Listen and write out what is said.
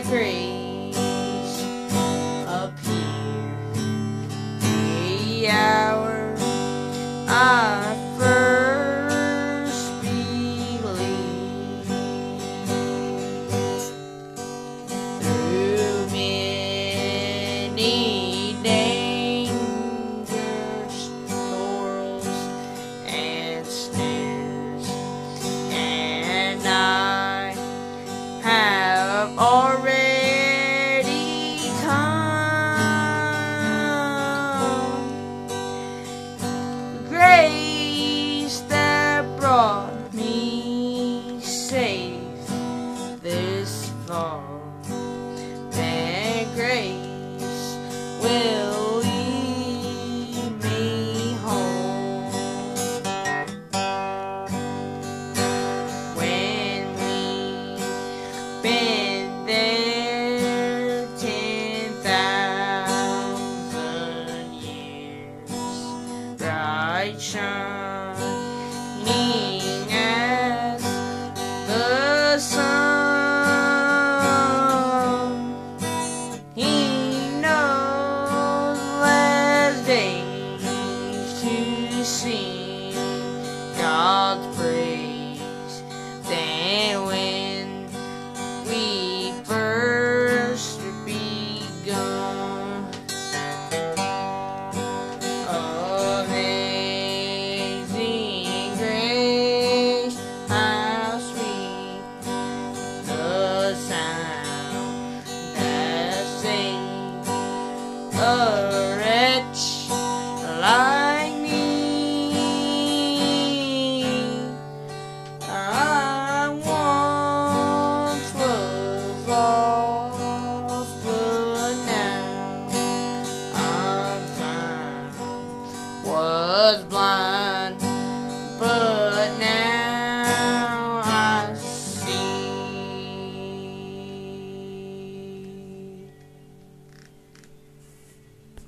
agree. brought me safe this far. Their grace will lead me home. When we been there ten thousand years, bright shine. a wretch like me. I once was lost, but now I'm found. Was blind.